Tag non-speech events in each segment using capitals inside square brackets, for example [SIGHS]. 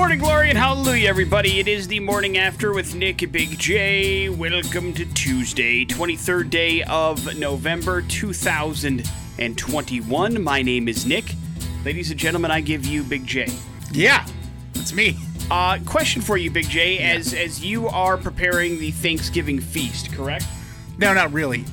Morning glory and hallelujah, everybody. It is the morning after with Nick and Big J. Welcome to Tuesday, 23rd day of November 2021. My name is Nick. Ladies and gentlemen, I give you Big J. Yeah, that's me. Uh, question for you, Big J, as as you are preparing the Thanksgiving feast, correct? No, not really.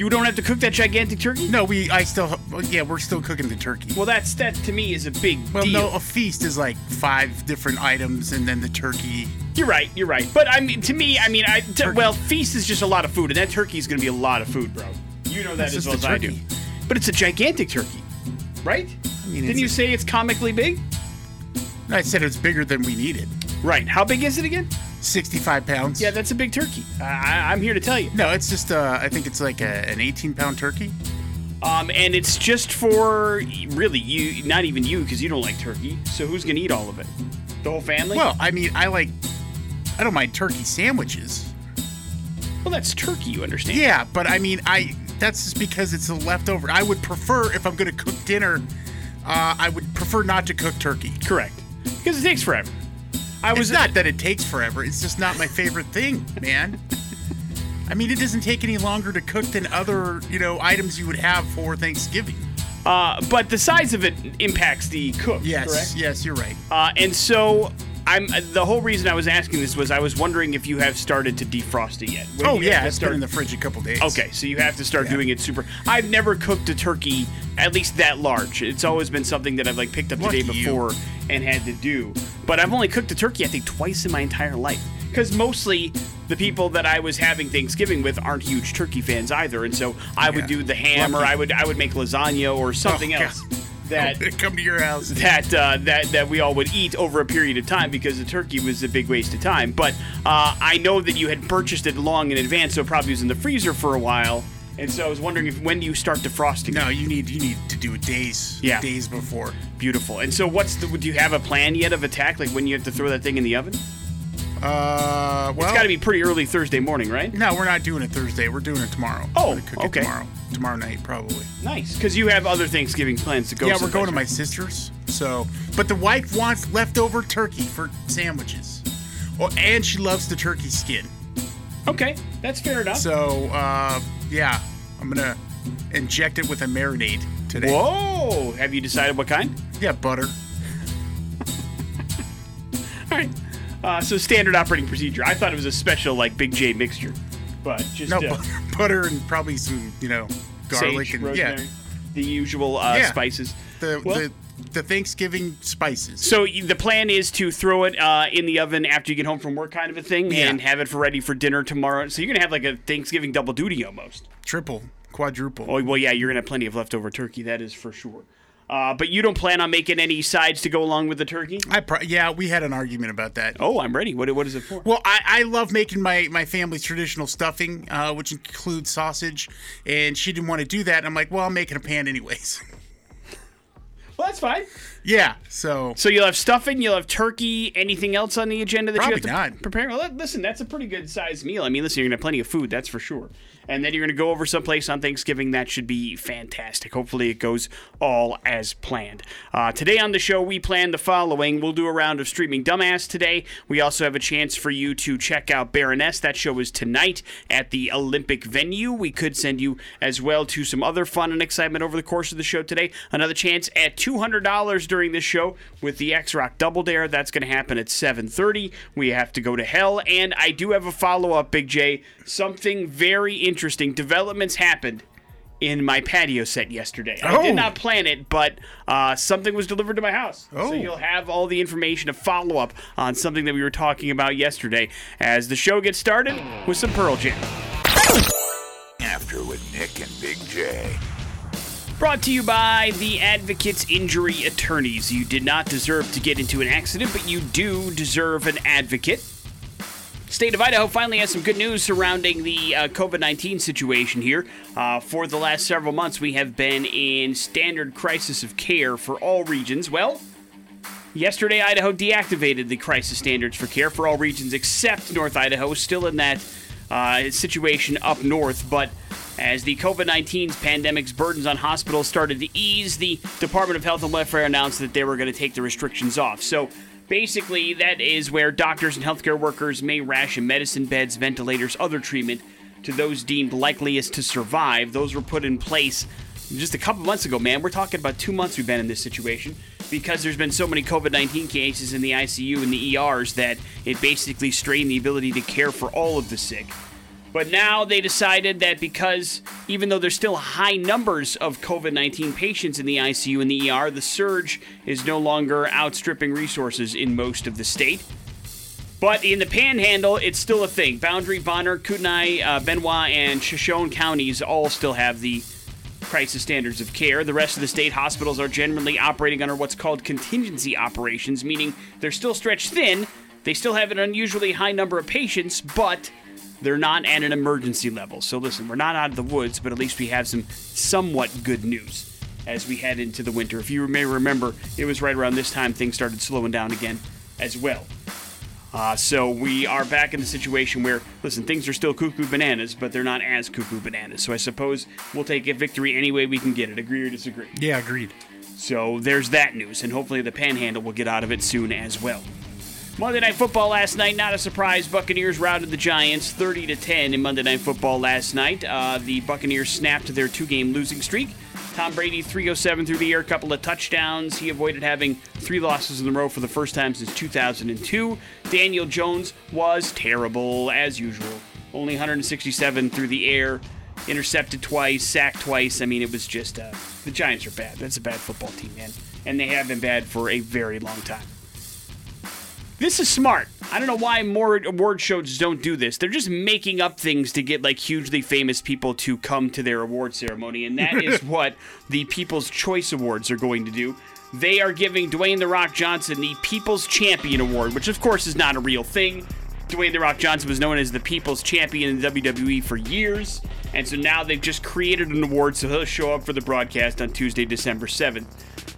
You don't have to cook that gigantic turkey? No, we. I still. Yeah, we're still cooking the turkey. Well, that's that to me is a big Well, deal. no, a feast is like five different items, and then the turkey. You're right. You're right. But I mean, to me, I mean, I t- Turkey. well, feast is just a lot of food, and that turkey is going to be a lot of food, bro. You know that That's as just well as I do. turkey. But it's a gigantic turkey, right? mean, Didn't it's you a- say it's comically big? I said it's bigger than we needed. Right. How big is it again? Sixty-five pounds. Yeah, that's a big turkey. I, I'm here to tell you. No, it's just. Uh, I think it's like a, an eighteen-pound turkey. Um, and it's just for really you, not even you, because you don't like turkey. So who's going to eat all of it? The whole family? Well, I mean, I like. I don't mind turkey sandwiches. well, that's turkey. You understand? Yeah, but I mean, I. That's just because it's a leftover. I would prefer if I'm going to cook dinner. Uh, I would prefer not to cook turkey. Correct. Because it takes forever. I was It's not that it takes forever. It's just not my favorite thing, man. I mean, it doesn't take any longer to cook than other, you know, items you would have for Thanksgiving. Uh, but the size of it impacts the cook. Yes, Correct. yes, you're right. Uh, and so I'm the whole reason I was asking this was I was wondering if you have started to defrost it yet. When Oh yeah, it's start- been in the fridge a couple days. Okay, so you have to start Yeah. doing it super. I've never cooked a turkey at least that large. It's always been something that I've like picked up the day Lucky you. before and had to do. But I've only cooked a turkey I think twice in my entire life. Because mostly the people that I was having Thanksgiving with aren't huge turkey fans either, and so I would do the ham, or I would I would make lasagna or something Oh, else God. that [LAUGHS] come to your house. that uh, that that we all would eat over a period of time because the turkey was a big waste of time. But uh, I know that you had purchased it long in advance, so it probably was in the freezer for a while. And so I was wondering if when do you start defrosting? No, you need you need to do it days, Yeah. days before. Beautiful. And so what's the? Do you have a plan yet of attack? Like when you have to throw that thing in the oven? Uh, well, It's got to be pretty early Thursday morning, right? No, we're not doing it Thursday. We're doing it tomorrow. Oh, okay. Tomorrow, tomorrow night probably. Nice, because you have other Thanksgiving plans to go. To. Yeah, we're going to my sister's. So, but the wife wants leftover turkey for sandwiches. Oh, and she loves the turkey skin. Okay, that's fair enough. So, uh, yeah, I'm gonna inject it with a marinade today. Whoa! Have you decided what kind? Yeah, butter. [LAUGHS] All right. Uh, so standard operating procedure. I thought it was a special like Big J mixture, but just No, uh, bu- [LAUGHS] butter and probably some, you know, garlic sage, and rosemary, yeah, the usual uh, Yeah. spices. the, Well- the the Thanksgiving spices. So the plan is to throw it uh, in the oven after you get home from work, kind of a thing, Yeah. and have it for ready for dinner tomorrow. So you're gonna have like a Thanksgiving double duty almost. Triple, quadruple. Oh well, yeah, you're gonna have plenty of leftover turkey. That is for sure. Uh, but you don't plan on making any sides to go along with the turkey? I pro- yeah, we had an argument about that. Oh, I'm ready. What, what is it for? Well, I, I love making my, my family's traditional stuffing, uh, which includes sausage, and she didn't want to do that. I'm like, well, I'm making a pan anyways. [LAUGHS] Well, that's fine. yeah, so So you'll have stuffing, you'll have turkey. Anything else on the agenda that you have to not. prepare? Well, listen, that's a pretty good sized meal. I mean, listen, you're gonna have plenty of food, that's for sure. And then you're gonna go over someplace on Thanksgiving. That should be fantastic. Hopefully, it goes all as planned. Uh, today on the show, we plan the following: We'll do a round of streaming dumbass today. We also have a chance for you to check out Baroness. That show is tonight at the Olympic venue. We could send you as well to some other fun and excitement over the course of the show today. Another chance at $200 during this show with the X Rock Double Dare. That's going to happen at 7:30. We have to go to hell, and I do have a follow up, Big J. Something very interesting. Interesting developments happened in my patio set yesterday. I Oh. did not plan it, but uh, something was delivered to my house. So Oh. you'll have all the information to follow up on something that we were talking about yesterday as the show gets started with some Pearl Jam. After with Nick and Big J. Brought to you by the Advocates Injury Attorneys. You did not deserve to get into an accident, but you do deserve an advocate. State of Idaho finally has some good news surrounding the uh, COVID 19 situation here. Uh, for the last several months, we have been in standard crisis of care for all regions. Well, yesterday, Idaho deactivated the crisis standards for care for all regions except North Idaho, still in that uh, situation up north. But as the COVID 19 pandemic's burdens on hospitals started to ease, the Department of Health and Welfare announced that they were going to take the restrictions off. So Basically, that is where doctors and healthcare workers may ration medicine beds, ventilators, other treatment to those deemed likeliest to survive. Those were put in place just a couple months ago, man. We're talking about two months we've been in this situation because there's been so many COVID 19 cases in the ICU and the ERs that it basically strained the ability to care for all of the sick. But now they decided that because even though there's still high numbers of COVID 19 patients in the ICU and the ER, the surge is no longer outstripping resources in most of the state. But in the panhandle, it's still a thing. Boundary, Bonner, Kootenai, uh, Benewah, and Shoshone counties all still have the crisis standards of care. The rest of the state hospitals are generally operating under what's called contingency operations, meaning they're still stretched thin. They still have an unusually high number of patients, but they're not at an emergency level. So listen, we're not out of the woods, but at least we have some somewhat good news as we head into the winter. If you may remember, it was right around this time things started slowing down again as well. Uh, so we are back in the situation where, listen, things are still cuckoo bananas, but they're not as cuckoo bananas. So I suppose we'll take a victory any way we can get it. Agree or disagree? Yeah, agreed. So there's that news, and hopefully the panhandle will get out of it soon as well. Monday Night Football last night, not a surprise. Buccaneers routed the Giants 30 to 10 in Monday Night Football last night. Uh, the Buccaneers snapped their two-game losing streak. Tom Brady 307 through the air, a couple of touchdowns. He avoided having three losses in a row for the first time since 2002. Daniel Jones was terrible as usual. Only 167 through the air, intercepted twice, sacked twice. I mean, it was just uh, the Giants are bad. That's a bad football team, man, and they have been bad for a very long time. This is smart. I don't know why more award shows don't do this. They're just making up things to get like hugely famous people to come to their award ceremony, and that is [LAUGHS] what the People's Choice Awards are going to do. They are giving Dwayne The Rock Johnson the People's Champion Award, which of course is not a real thing. Dwayne The Rock Johnson was known as the People's Champion in WWE for years, and so now they've just created an award so he'll show up for the broadcast on Tuesday, December 7th.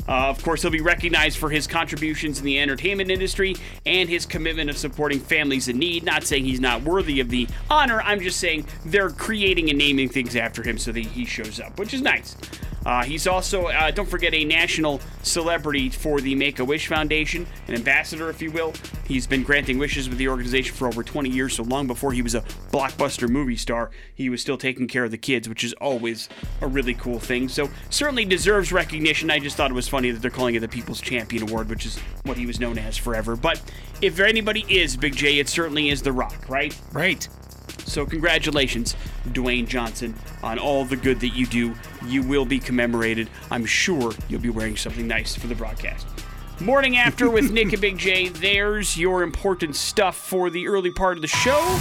Uh, of course, he'll be recognized for his contributions in the entertainment industry and his commitment of supporting families in need. Not saying he's not worthy of the honor, I'm just saying they're creating and naming things after him so that he shows up, which is nice. Uh, he's also, uh, don't forget, a national celebrity for the Make a Wish Foundation, an ambassador, if you will. He's been granting wishes with the organization for over 20 years, so long before he was a blockbuster movie star, he was still taking care of the kids, which is always a really cool thing. So, certainly deserves recognition. I just thought it was funny that they're calling it the People's Champion Award, which is what he was known as forever. But if anybody is Big J, it certainly is The Rock, right? Right. So, congratulations, Dwayne Johnson, on all the good that you do. You will be commemorated. I'm sure you'll be wearing something nice for the broadcast. Morning after with [LAUGHS] Nick and Big J. There's your important stuff for the early part of the show.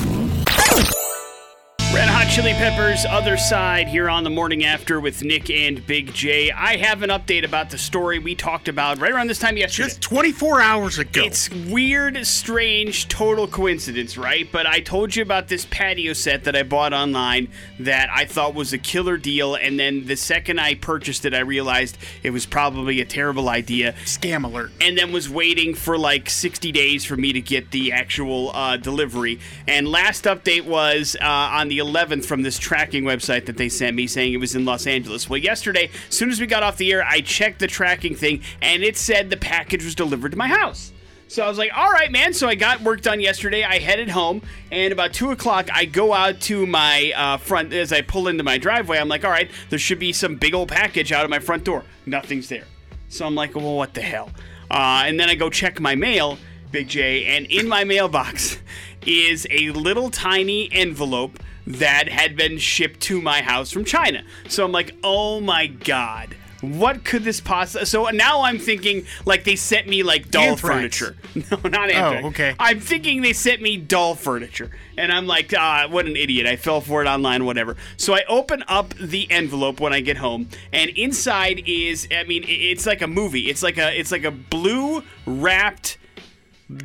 Red Hot Chili Peppers, other side here on the morning after with Nick and Big J. I have an update about the story we talked about right around this time yesterday. Just 24 hours ago. It's weird, strange, total coincidence, right? But I told you about this patio set that I bought online that I thought was a killer deal, and then the second I purchased it, I realized it was probably a terrible idea. Scam alert. And then was waiting for like 60 days for me to get the actual uh, delivery. And last update was uh, on the 11th from this tracking website that they sent me saying it was in Los Angeles. Well, yesterday, as soon as we got off the air, I checked the tracking thing and it said the package was delivered to my house. So I was like, all right, man. So I got work done yesterday. I headed home, and about two o'clock, I go out to my uh, front. As I pull into my driveway, I'm like, all right, there should be some big old package out of my front door. Nothing's there. So I'm like, well, what the hell? Uh, and then I go check my mail, Big J, and in my mailbox [LAUGHS] is a little tiny envelope that had been shipped to my house from China. So I'm like, oh my god. What could this possibly? So now I'm thinking like they sent me like doll Anthrax. furniture. [LAUGHS] No, not anthrax. okay. I'm thinking they sent me doll furniture, and I'm like, ah, what an idiot! I fell for it online, whatever. So I open up the envelope when I get home, and inside is, I mean, it's like a movie. It's like a, it's like a blue wrapped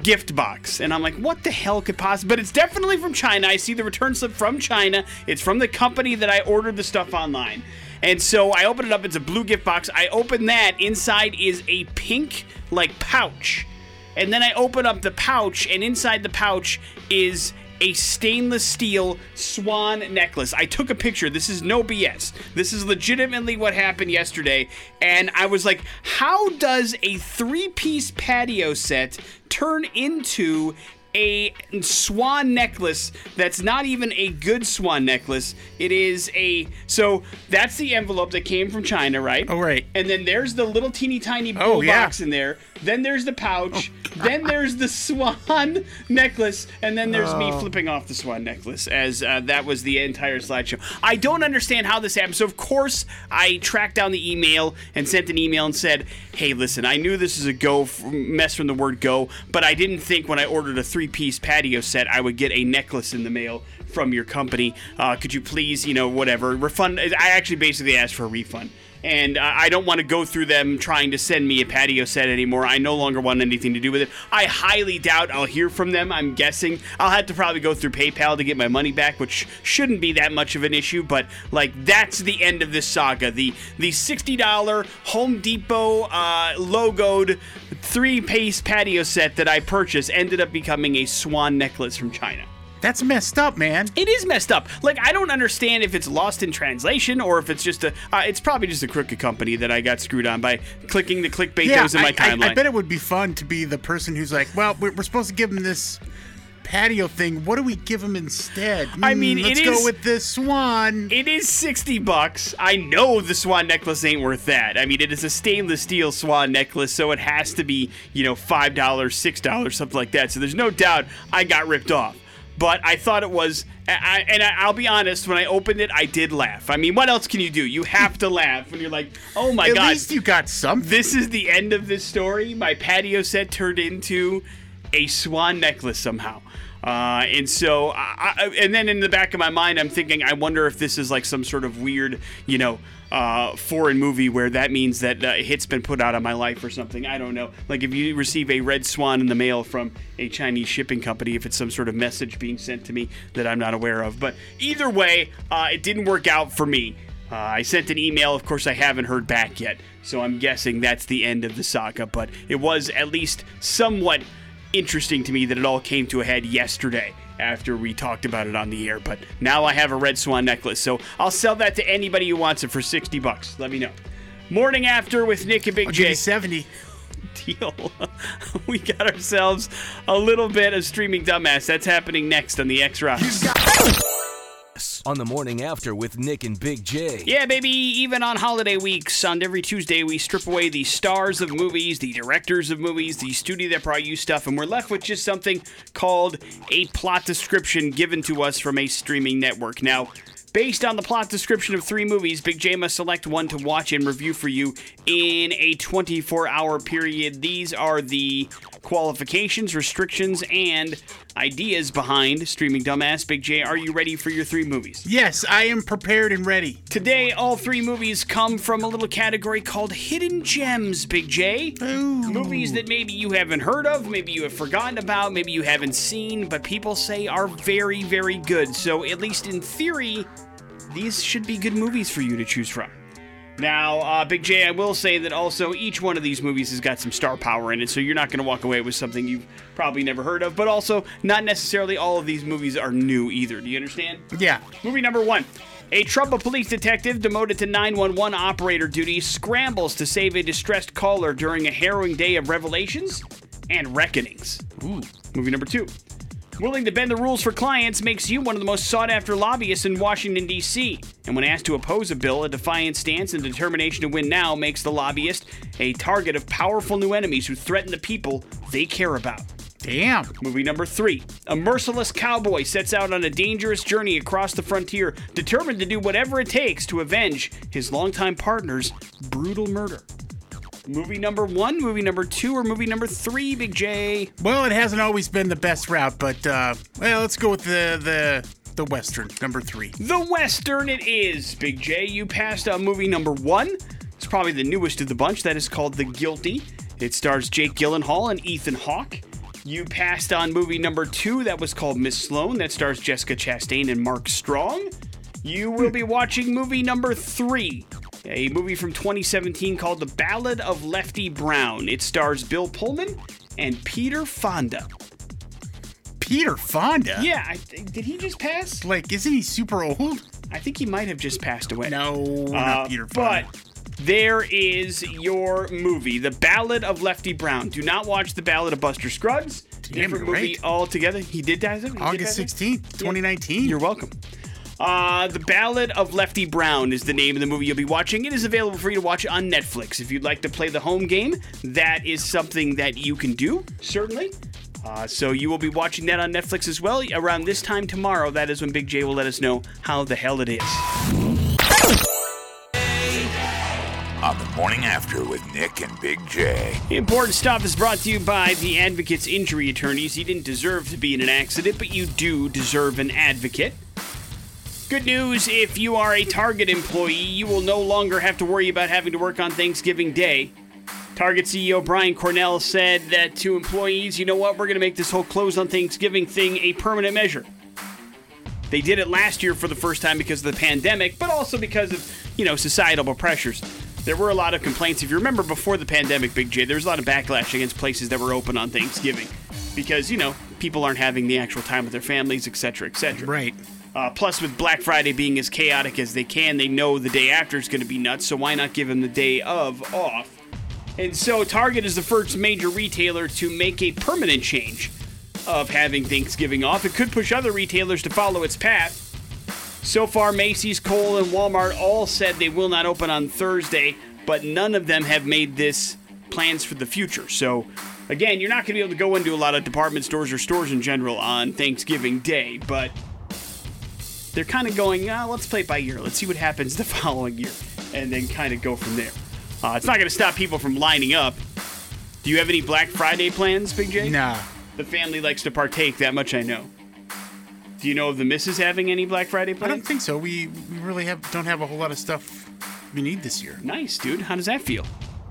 gift box. And I'm like, what the hell could possibly? But it's definitely from China. I see the return slip from China. It's from the company that I ordered the stuff online. And so I open it up. It's a blue gift box. I open that. Inside is a pink, like, pouch. And then I open up the pouch, and inside the pouch is a stainless steel swan necklace. I took a picture. This is no BS. This is legitimately what happened yesterday. And I was like, how does a three piece patio set turn into a swan necklace that's not even a good swan necklace. It is a so that's the envelope that came from China, right? Oh, right. And then there's the little teeny tiny blue Oh, yeah. box in there. Then there's the pouch. Oh, then there's the swan [LAUGHS] necklace, and then there's me flipping off the swan necklace. As uh, that was the entire slideshow. I don't understand how this happened. So of course I tracked down the email and sent an email and said, "Hey, listen, I knew this is a go f- mess from the word go, but I didn't think when I ordered a three-piece patio set I would get a necklace in the mail." From your company, uh, could you please, you know, whatever refund? I actually basically asked for a refund and I don't want to go through them trying to send me a patio set anymore. I no longer want anything to do with it. I highly doubt I'll hear from them. I'm guessing I'll have to probably go through PayPal to get my money back, which shouldn't be that much of an issue. But like that's the end of this saga. The the sixty dollar Home Depot uh, logoed three piece patio set that I purchased ended up becoming a swan necklace from China. That's messed up, man. It is messed up. Like I don't understand if it's lost in translation or if it's just a. Uh, it's probably just a crooked company that I got screwed on by clicking the clickbait that was in my I, I- timeline. I, bet it would be fun to be the person who's like, well, we're, we're supposed to give them this patio thing. What do we give him instead? I mean, Hmm, let's go is- with the swan. It is 60 bucks. I know the swan necklace ain't worth that. I mean, it is a stainless steel swan necklace, so it has to be, you know, $5, $6, something like that. So there's no doubt I got ripped off. But I thought it was, I, and I, I'll be honest, when I opened it, I did laugh. I mean, what else can you do? You have to laugh when you're like, oh my At God. At least you got something. this is the end of this story. My patio set turned into a swan necklace somehow. Uh, and so, I, and then in the back of my mind, I'm thinking, I wonder if this is like some sort of weird, you know, uh, foreign movie where that means that uh, a hit's been put out on my life or something. I don't know. Like if you receive a red swan in the mail from a Chinese shipping company, if it's some sort of message being sent to me that I'm not aware of. But either way, uh, it didn't work out for me. Uh, I sent an email. Of course, I haven't heard back yet, so I'm guessing that's the end of the saga. But it was at least somewhat interesting to me that it all came to a head yesterday after we talked about it on the air. But now I have a red swan necklace, so I'll sell that to anybody who wants it for 60 bucks. Let me know. Morning after with Nick and Big I'll J. 70 [LAUGHS] deal. [LAUGHS] we got ourselves a little bit of streaming dumbass. That's happening next on the X Rocks. On the morning after with Nick and Big J. Yeah, baby, even on holiday weeks, on every Tuesday, we strip away the stars of movies, the directors of movies, the studio that brought you stuff, and we're left with just something called a plot description given to us from a streaming network. Now, based on the plot description of three movies, Big J must select one to watch and review for you in a 24 hour period. These are the qualifications, restrictions, and ideas behind Streaming Dumbass. Big J, are you ready for your three movies? Yes, I am prepared and ready. Today, all three movies come from a little category called Hidden Gems, Big J. Movies that maybe you haven't heard of, maybe you have forgotten about, maybe you haven't seen, but people say are very, very good. So, at least in theory, these should be good movies for you to choose from. Now, uh, Big J, I will say that also each one of these movies has got some star power in it, so you're not going to walk away with something you've probably never heard of, but also not necessarily all of these movies are new either. Do you understand? Yeah. Movie number one. A troubled police detective demoted to 911 operator duty scrambles to save a distressed caller during a harrowing day of revelations and reckonings. Ooh. Movie number two. Willing to bend the rules for clients makes you one of the most sought after lobbyists in Washington, D.C. And when asked to oppose a bill, a defiant stance and determination to win now makes the lobbyist a target of powerful new enemies who threaten the people they care about. Damn. Movie number three. A merciless cowboy sets out on a dangerous journey across the frontier, determined to do whatever it takes to avenge his longtime partner's brutal murder. Movie number one, movie number two, or movie number three, Big J? Well, it hasn't always been the best route, but uh, well, let's go with the the the western number three. The Western it is, Big J. You passed on movie number one. It's probably the newest of the bunch. That is called The Guilty. It stars Jake Gyllenhaal and Ethan Hawke. You passed on movie number two. That was called Miss Sloane. That stars Jessica Chastain and Mark Strong. You will be watching movie number three. A movie from 2017 called The Ballad of Lefty Brown. It stars Bill Pullman and Peter Fonda. Peter Fonda. Yeah, I, did he just pass? Like, isn't he super old? I think he might have just passed away. No, Uh, not Peter Fonda. but there is your movie, The Ballad of Lefty Brown. Do not watch The Ballad of Buster Scruggs. Damn, Different you're movie right. altogether. He did die. He did August die? 16th, 2019. You're welcome. Uh, the Ballad of Lefty Brown is the name of the movie you'll be watching. It is available for you to watch on Netflix. If you'd like to play the home game, that is something that you can do, certainly. Uh, so you will be watching that on Netflix as well around this time tomorrow. That is when Big J will let us know how the hell it is. on the morning after with Nick and Big J. Important stuff is brought to you by the Advocate's Injury Attorneys. You didn't deserve to be in an accident, but you do deserve an advocate. Good news if you are a Target employee, you will no longer have to worry about having to work on Thanksgiving Day. Target CEO Brian Cornell said that to employees, you know what, we're going to make this whole close on Thanksgiving thing a permanent measure. They did it last year for the first time because of the pandemic, but also because of, you know, societal pressures. There were a lot of complaints. If you remember before the pandemic, Big J, there was a lot of backlash against places that were open on Thanksgiving because, you know, people aren't having the actual time with their families, etc., etc. Right. Uh, plus, with Black Friday being as chaotic as they can, they know the day after is going to be nuts, so why not give them the day of off? And so, Target is the first major retailer to make a permanent change of having Thanksgiving off. It could push other retailers to follow its path. So far, Macy's, Cole, and Walmart all said they will not open on Thursday, but none of them have made this plans for the future. So, again, you're not going to be able to go into a lot of department stores or stores in general on Thanksgiving Day, but they're kind of going, ah, let's play it by ear. Let's see what happens the [LAUGHS] following year, and then kind of go from there. Uh, it's not going to stop people from lining up. Do you have any Black Friday plans, Big J? Nah. The family likes to partake, that much I know. Do you know of the missus having any Black Friday plans? I don't think so. We we really have don't have a whole lot of stuff we need this year. Nice, dude. How does that feel?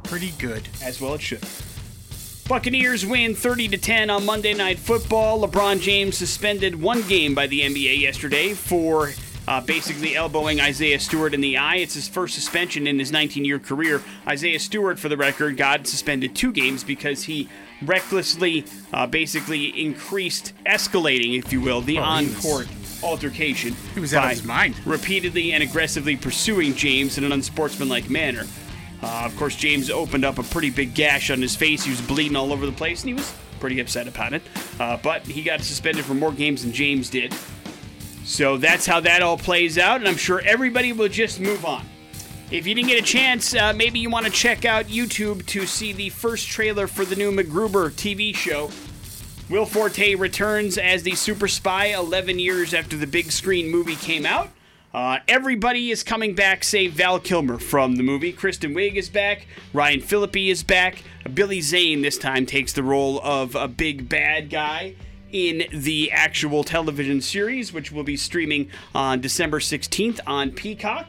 Pretty good. As well it should. Buccaneers win 30 to 10 on Monday Night Football. LeBron James suspended one game by the NBA yesterday for uh, basically elbowing Isaiah Stewart in the eye. It's his first suspension in his 19-year career. Isaiah Stewart, for the record, got suspended two games because he recklessly, uh, basically increased, escalating, if you will, the Oh, on-court altercation. He was out of his mind. Repeatedly and aggressively pursuing James in an unsportsmanlike manner. Uh, of course, James opened up a pretty big gash on his face. He was bleeding all over the place, and he was pretty upset about it. Uh, but he got suspended for more games than James did. So that's how that all plays out, and I'm sure everybody will just move on. If you didn't get a chance, uh, maybe you want to check out YouTube to see the first trailer for the new MacGruber TV show. Will Forte returns as the super spy 11 years after the big screen movie came out. Uh, everybody is coming back, save Val Kilmer from the movie. Kristen Wiig is back. Ryan Phillippe is back. Billy Zane this time takes the role of a big bad guy in the actual television series, which will be streaming on December 16th on Peacock.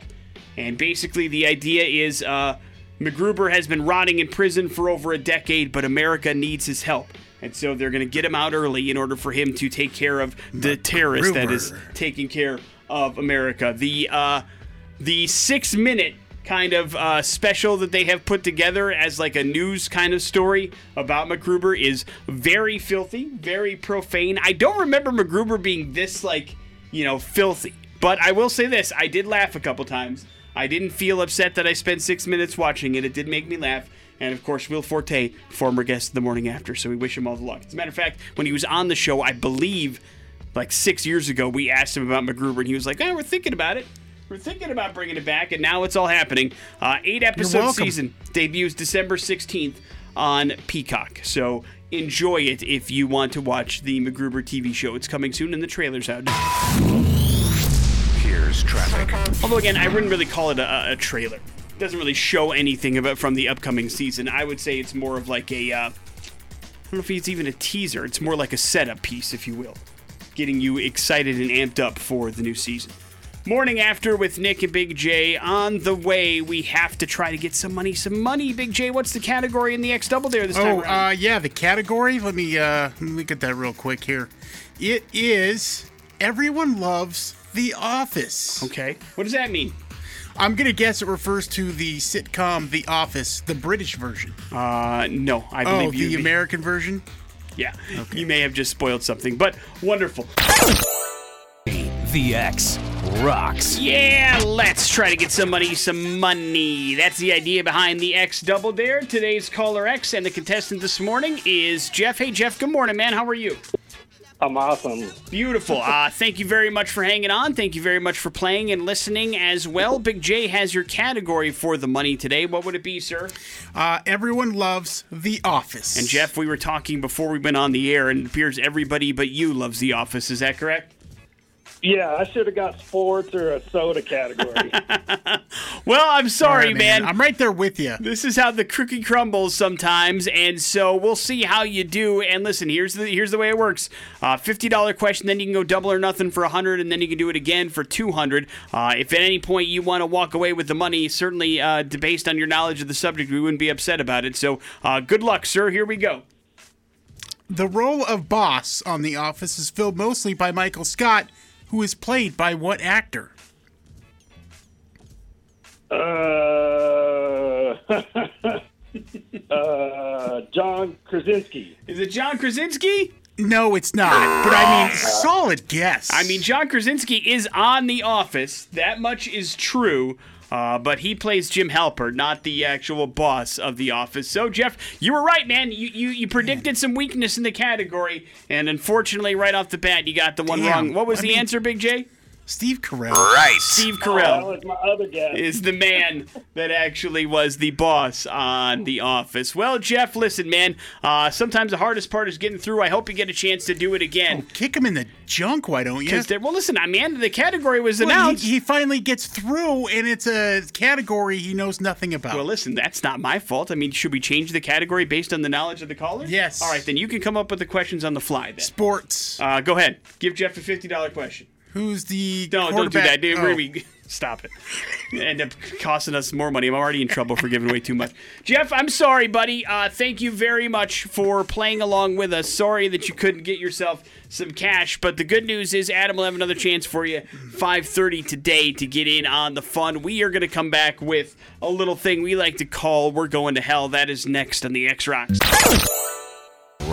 And basically, the idea is uh, MacGruber has been rotting in prison for over a decade, but America needs his help. And so they're going to get him out early in order for him to take care of the terrorist that is taking care of America. The uh, the six minute kind of uh, special that they have put together as like a news kind of story about MacGruber is very filthy, very profane. I don't remember MacGruber being this like you know filthy, but I will say this: I did laugh a couple times. I didn't feel upset that I spent six minutes watching it. It did make me laugh. And of course, Will Forte, former guest of the morning after, so we wish him all the luck. As a matter of fact, when he was on the show, I believe like six years ago, we asked him about MacGruber, and he was like, "Oh, we're thinking about it. We're thinking about bringing it back." And now it's all happening. Uh, eight episode welcome. season debuts December sixteenth on Peacock. So enjoy it if you want to watch the MacGruber TV show. It's coming soon, and the trailer's out. Here's traffic. Although again, I wouldn't really call it a, a trailer. It doesn't really show anything about from the upcoming season. I would say it's more of like a. Uh, I don't know if it's even a teaser. It's more like a setup piece, if you will, getting you excited and amped up for the new season. Morning after with Nick and Big J on the way. We have to try to get some money. Some money, Big J. What's the category in the X Double Dare this time Oh, around? uh, yeah, the category. Let me uh, let me look at that real quick here. It is everyone loves The Office. okay. What does that mean? I'm gonna guess it refers to the sitcom The Office, the British version. Uh, no. I Oh, believe you. the American version. Yeah, you may have just spoiled something, but wonderful. The X rocks. Yeah, let's try to get somebody some money. That's the idea behind the X Double Dare. Today's caller X and the contestant this morning is Jeff. Hey, Jeff, good morning, man. How are you? I'm awesome. Beautiful. [LAUGHS] Uh, thank you very much for hanging on. Thank you very much for playing and listening as well. Big J has your category for the money today. What would it be, sir? Uh, everyone loves The Office. And Jeff, we were talking before we went on the air, and it appears everybody but you loves The Office. Is that correct? Yeah, I should have got sports or a soda category. [LAUGHS] Well, I'm sorry, right, man. I'm right there with you. This is how the cookie crumbles sometimes, and so we'll see how you do. And listen, here's the here's the way it works: uh, fifty dollar question, then you can go double or nothing for a hundred, and then you can do it again for two hundred. Uh, if at any point you want to walk away with the money, certainly uh, based on your knowledge of the subject, we wouldn't be upset about it. So, uh, good luck, sir. Here we go. The role of boss on The Office is filled mostly by Michael Scott, who is played by what actor? uh, [LAUGHS] uh, John Krasinski. Is it John Krasinski? No, it's not. But I mean, solid guess. I mean, John Krasinski is on The Office. That much is true. Uh, but he plays Jim Halpert, not the actual boss of The Office. So, Jeff, you were right, man. You you, you predicted some weakness in the category, and unfortunately, right off the bat, you got the one Damn. wrong. What was I the mean- answer, Big J? Steve Carell. Right. Steve Oh, that Carell was my other guess. is the man that actually was the boss on The Office. Well, Jeff, listen, man. Uh, sometimes the hardest part is getting through. I hope you get a chance to do it again. Kick him in the junk, why don't you? Well, listen, I mean, the category was Well, announced. he, he finally gets through, and it's a category he knows nothing about. Well, listen, that's not my fault. I mean, should we change the category based on the knowledge of the caller? Yes. All right, then you can come up with the questions on the fly. Then, Sports. uh, go ahead. Give Jeff a fifty dollar question. Who's the No, don't do that, dude. Oh. We're gonna be- [LAUGHS] Stop it. End up costing us more money. I'm already in trouble for giving away too much. Jeff, I'm sorry, buddy. Uh, thank you very much for playing along with us. Sorry that you couldn't get yourself some cash, but the good news is Adam will have another chance for you 5:30 today to get in on the fun. We are going to come back with a little thing we like to call "We're Going to Hell." That is next on the X Rocks.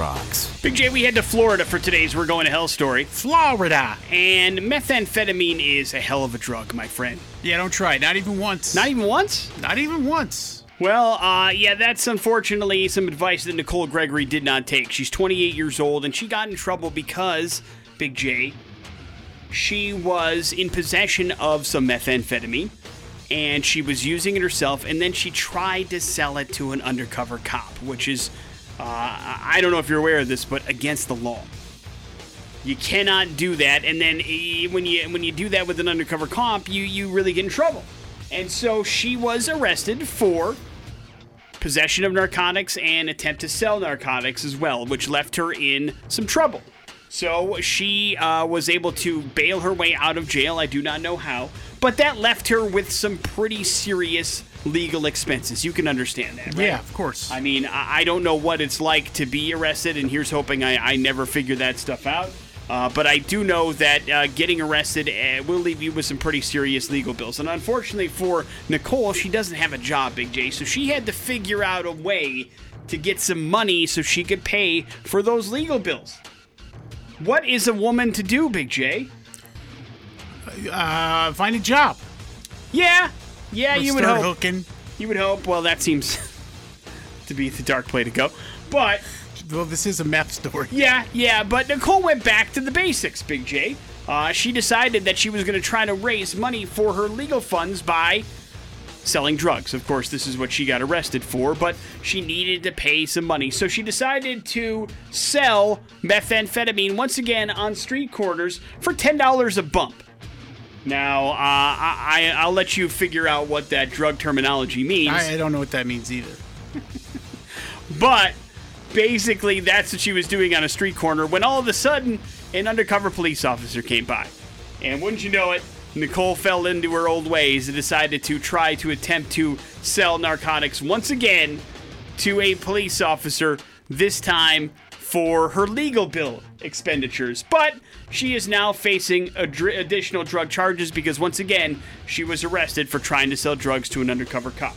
Rocks. Big J, we head to Florida for today's "We're Going to Hell" story, Florida. and methamphetamine is a hell of a drug, my friend. Yeah, don't try it. Not even once. Not even once. Not even once. Well, uh, yeah, that's unfortunately some advice that Nicole Gregory did not take. She's 28 years old, and she got in trouble because, Big J, she was in possession of some methamphetamine, and she was using it herself, and then she tried to sell it to an undercover cop, which is, uh, I don't know if you're aware of this, but against the law. You cannot do that, and then eh, when you when you do that with an undercover comp, you you really get in trouble. And so she was arrested for possession of narcotics and attempt to sell narcotics as well, which left her in some trouble. So she uh, was able to bail her way out of jail. I do not know how, but that left her with some pretty serious legal expenses. You can understand that, right? Yeah, of course. I mean, I don't know what it's like to be arrested, and here's hoping I, I never figure that stuff out. Uh, but I do know that uh, getting arrested uh, will leave you with some pretty serious legal bills. And unfortunately for Nicole, she doesn't have a job, Big J, so she had to figure out a way to get some money so she could pay for those legal bills. What is a woman to do, Big J? uh, find a job. Yeah, yeah, you would hope. hooking. You would hope. Well, that seems [LAUGHS] to be the dark way to go. But Well, this is a meth story. [LAUGHS] Yeah, yeah, but Nicole went back to the basics, Big J. Uh, she decided that she was going to try to raise money for her legal funds by selling drugs. Of course, this is what she got arrested for, but she needed to pay some money. So she decided to sell methamphetamine once again on street corners for $10 a bump. Now, uh, I, I, I'll let you figure out what that drug terminology means. I, I don't know what that means either. [LAUGHS] But basically, that's what she was doing on a street corner when all of a sudden an undercover police officer came by. And wouldn't you know it, Nicole fell into her old ways and decided to try to attempt to sell narcotics once again to a police officer, this time for her legal bill expenditures. But she is now facing adri- additional drug charges because once again, she was arrested for trying to sell drugs to an undercover cop.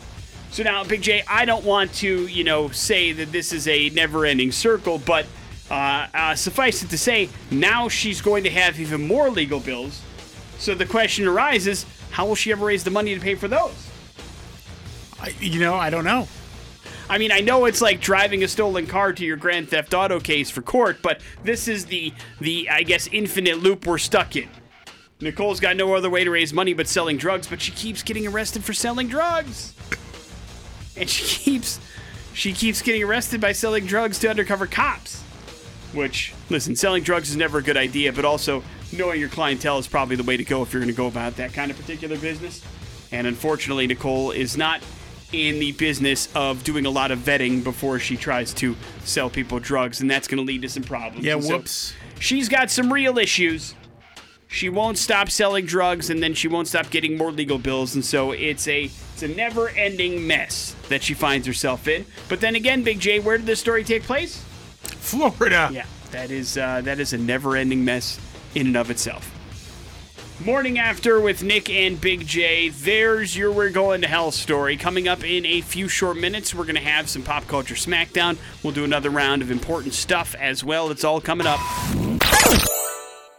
So now, Big J, I don't want to, you know, say that this is a never ending circle, but Uh, uh, suffice it to say, now she's going to have even more legal bills. So the question arises how will she ever raise the money to pay for those? I, you know, I don't know. I mean, I know it's like driving a stolen car to your Grand Theft Auto case for court, but this is the the I guess infinite loop we're stuck in. Nicole's got no other way to raise money but selling drugs, but she keeps getting arrested for selling drugs. And she keeps she keeps getting arrested by selling drugs to undercover cops. Which, listen, selling drugs is never a good idea, but also knowing your clientele is probably the way to go if you're going to go about that kind of particular business. And unfortunately, Nicole is not in the business of doing a lot of vetting before she tries to sell people drugs, and that's going to lead to some problems. Yeah, And so whoops. she's got some real issues. She won't stop selling drugs, and then she won't stop getting more legal bills, and so it's a it's a never-ending mess that she finds herself in. But then again, Big J, where did this story take place? Florida. Yeah, that is uh, that is a never-ending mess in and of itself. Morning after with Nick and Big J. There's your We're Going to Hell story. Coming up in a few short minutes, we're going to have some pop culture smackdown. We'll do another round of important stuff as well. It's all coming up.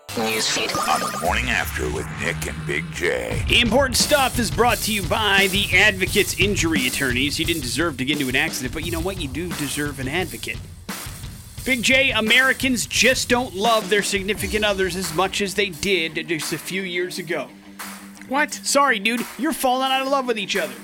Newsfeed. On the morning after with Nick and Big J. Important stuff is brought to you by the Advocates Injury Attorneys. You didn't deserve to get into an accident, but you know what? You do deserve an advocate. Big J, Americans just don't love their significant others as much as they did just a few years ago. What? Sorry, dude, you're falling out of love with each other.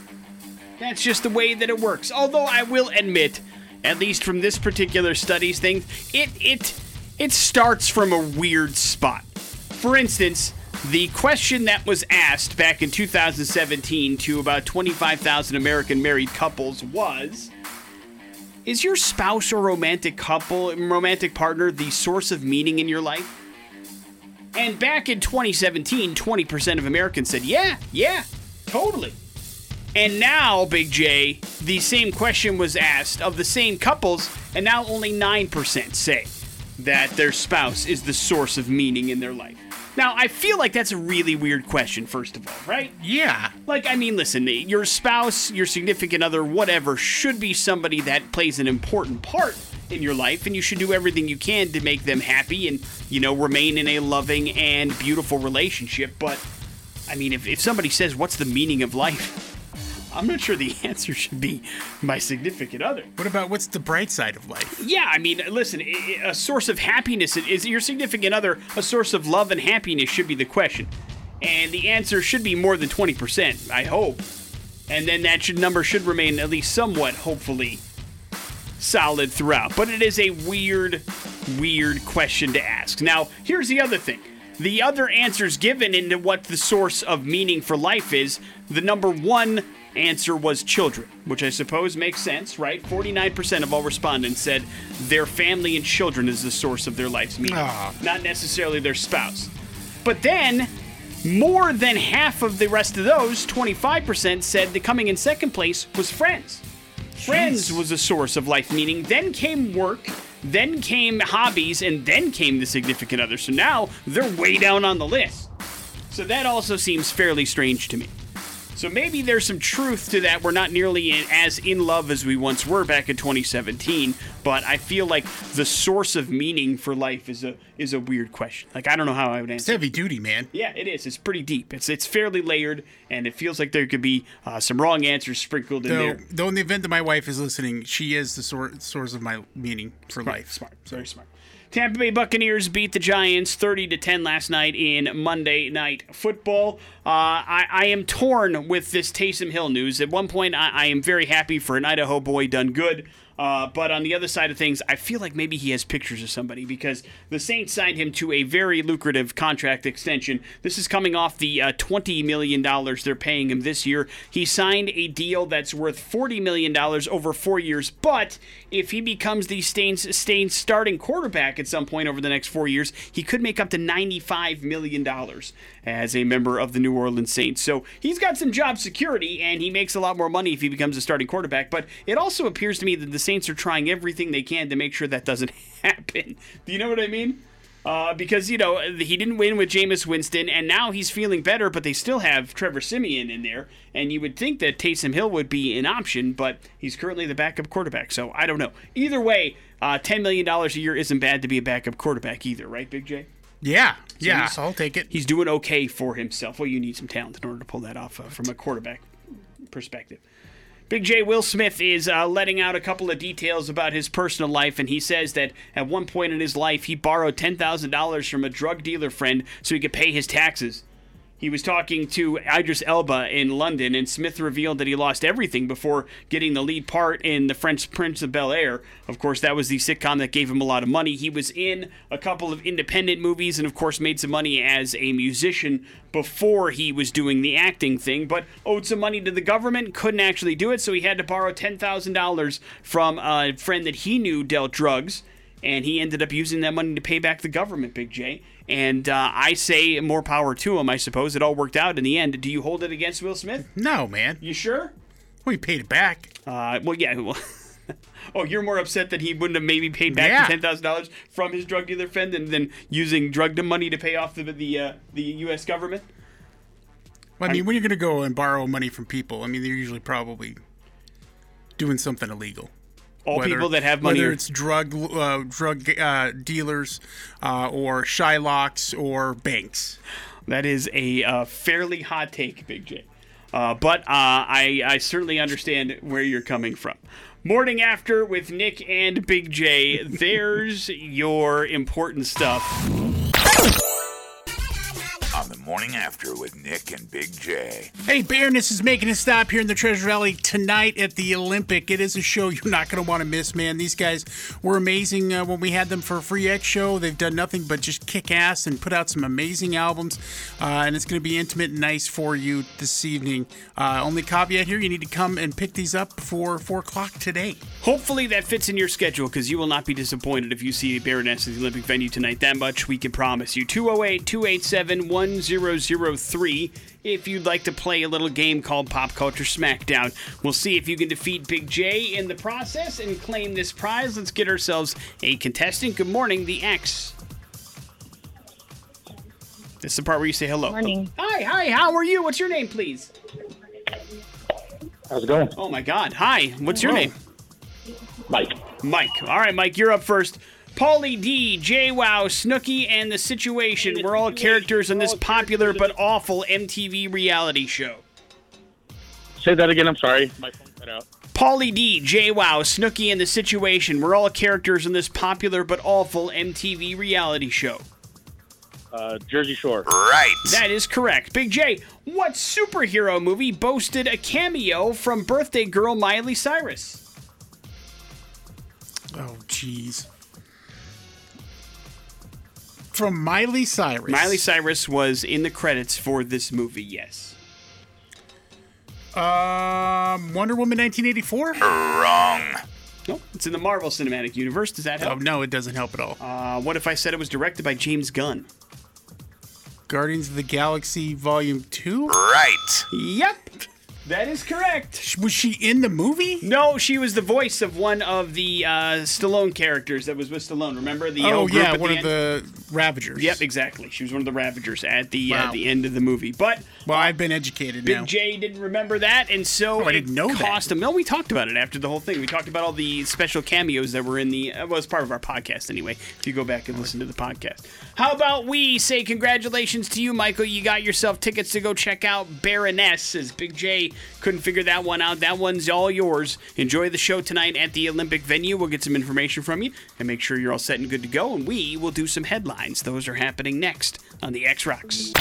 That's just the way that it works. Although I will admit, at least from this particular studies thing, it it it starts from a weird spot. For instance, the question that was asked back in 2017 to about 25,000 American married couples was Is your spouse or romantic couple, romantic partner the source of meaning in your life? And back in 2017, 20% of Americans said, yeah, yeah, totally. And now, Big J, the same question was asked of the same couples, and now only 9% say that their spouse is the source of meaning in their life. Now, I feel like that's a really weird question, first of all, right? Yeah. Like, I mean, listen, your spouse, your significant other, whatever, should be somebody that plays an important part in your life, and you should do everything you can to make them happy and, you know, remain in a loving and beautiful relationship. But, I mean, if, if somebody says, What's the meaning of life? I'm not sure the [LAUGHS] answer should be my significant other. What about what's the bright side of life? Yeah, I mean, listen, a source of happiness is your significant other a source of love and happiness should be the question. And the answer should be more than 20%, I hope. And then that should number should remain at least somewhat hopefully solid throughout. But it is a weird weird question to ask. Now, here's the other thing. The other answers given into what the source of meaning for life is, the number 1 answer was children, which I suppose makes sense, right? 49% of all respondents said their family and children is the source of their life's meaning, Ah. not necessarily their spouse. But then, more than half of the rest of those, 25%, said the coming in second place was friends. Friends was a source of life meaning. Then came work, then came hobbies, and then came the significant other. So now they're way down on the list. So that also seems fairly strange to me. So maybe there's some truth to that. We're not nearly in, as in love as we once were back in 2017, but I feel like the source of meaning for life is a is a weird question. Like I don't know how I would answer. It's heavy duty, man. Yeah, it is. It's pretty deep. It's it's fairly layered, and it feels like there could be uh, some wrong answers sprinkled in Though, there. though in the event that my wife is listening, she is the sor- source of my meaning for life. Smart, very smart. Tampa Bay Buccaneers beat the Giants 30 to 10 last night in Monday Night Football. Uh, I, I am torn with this Taysom Hill news. At one point, I, I am very happy for an Idaho boy done good. Uh, but on the other side of things, I feel like maybe he has pictures of somebody because the Saints signed him to a very lucrative contract extension. This is coming off the uh, $20 million they're paying him this year. He signed a deal that's worth $40 million over four years, but if he becomes the Stains, Stains starting quarterback at some point over the next four years, he could make up to $95 million as a member of the New Orleans Saints. So he's got some job security and he makes a lot more money if he becomes a starting quarterback, but it also appears to me that the Saints are trying everything they can to make sure that doesn't [LAUGHS] happen. Do you know what I mean? Uh, because you know he didn't win with Jameis Winston, and now he's feeling better, but they still have Trevor Siemian in there, and you would think that Taysom Hill would be an option, but he's currently the backup quarterback. So I don't know. Either way, uh, ten million dollars a year isn't bad to be a backup quarterback either, right, Big J? Yeah, yeah, he's- I'll take it. He's doing okay for himself. Well, you need some talent in order to pull that off uh, from a quarterback perspective. Big J Will Smith is uh, letting out a couple of details about his personal life, and he says that at one point in his life, he borrowed $10,000 from a drug dealer friend so he could pay his taxes. He was talking to Idris Elba in London, and Smith revealed that he lost everything before getting the lead part in The Fresh Prince of Bel Air. Of course, that was the sitcom that gave him a lot of money. He was in a couple of independent movies and, of course, made some money as a musician before he was doing the acting thing, but owed some money to the government, couldn't actually do it, so he had to borrow $10,000 from a friend that he knew dealt drugs and he ended up using that money to pay back the government, Big J. And uh, I say more power to him. I suppose it all worked out in the end. Do you hold it against Will Smith? No, man. You sure? We paid it back. Uh, well, yeah. Well, [LAUGHS] oh, you're more upset that he wouldn't have maybe paid back Yeah. the ten thousand dollars from his drug dealer friend than, than using drug money to pay off the the uh, the U.S. government. Well, I mean, when you're going to go and borrow money from people, I mean, they're usually probably doing something illegal. All Whether- people that have money. whether it's drug uh, drug uh, dealers uh, or Shylocks or banks. That is a uh, fairly hot take, Big J. Uh, but uh, I, I certainly understand where you're coming from. Morning after with Nick and Big J. There's your important stuff. On the morning after with Nick and Big J. Hey, Baroness is making a stop here in the Treasure Valley tonight at the Olympic. It is a show you're not going to want to miss, man. These guys were amazing uh, when we had them for a free X show. They've done nothing but just kick ass and put out some amazing albums, uh, and it's going to be intimate and nice for you this evening. Uh, only caveat here: you need to come and pick these up before four o'clock today. Hopefully that fits in your schedule because you will not be disappointed if you see Baroness at the Olympic venue tonight. That much we can promise you. 208 287 1003 if you'd like to play a little game called Pop Culture Smackdown. We'll see if you can defeat Big J in the process and claim this prize. Let's get ourselves a contestant. Good morning, the X. This is the part where you say hello. Morning. Hi, hi, how are you? What's your name, please? How's it going? Oh my god. Hi, what's your name? Mike. Mike. All right, Mike, you're up first. Paulie D, JWoww, Snooki, and The Situation were all characters in this popular but awful MTV reality show. Say that again. I'm sorry. My phone cut out. Paulie D, JWoww, Snooki, and The Situation were all characters in this popular but awful MTV reality show. Uh, Jersey Shore. Right. That is correct. Big J, what superhero movie boasted a cameo from birthday girl Miley Cyrus? Oh, jeez. From Miley Cyrus. Miley Cyrus was in the credits for this movie, yes. Um, Wonder Woman 1984. Wrong. Nope, it's in the Marvel Cinematic Universe. Does that help? Oh help? no, it doesn't help at all. Uh, what if I said it was directed by James Gunn? Guardians of the Galaxy Volume Two. Right. Yep, that is correct. Was she in the movie? No, she was the voice of one of the uh, Stallone characters that was with Stallone. Remember the Oh yeah, one the of end? the Ravagers. Yep, exactly. She was one of the Ravagers at the uh, the end of the movie. But Well, I've been educated Big now. J didn't remember that, and so Oh, I didn't know that. cost him. No, we talked about it after the whole thing. We talked about all the special cameos that were in the. Uh, well, it's part of our podcast anyway. If you go back and listen to the podcast. How about we say congratulations to you, Michael? You got yourself tickets to go check out Baroness. As Big J couldn't figure that one out. That one's all yours. Enjoy the show tonight at the Olympic venue. We'll get some information from you and make sure you're all set and good to go. And we will do some headlines. Those are happening next on the X Rocks.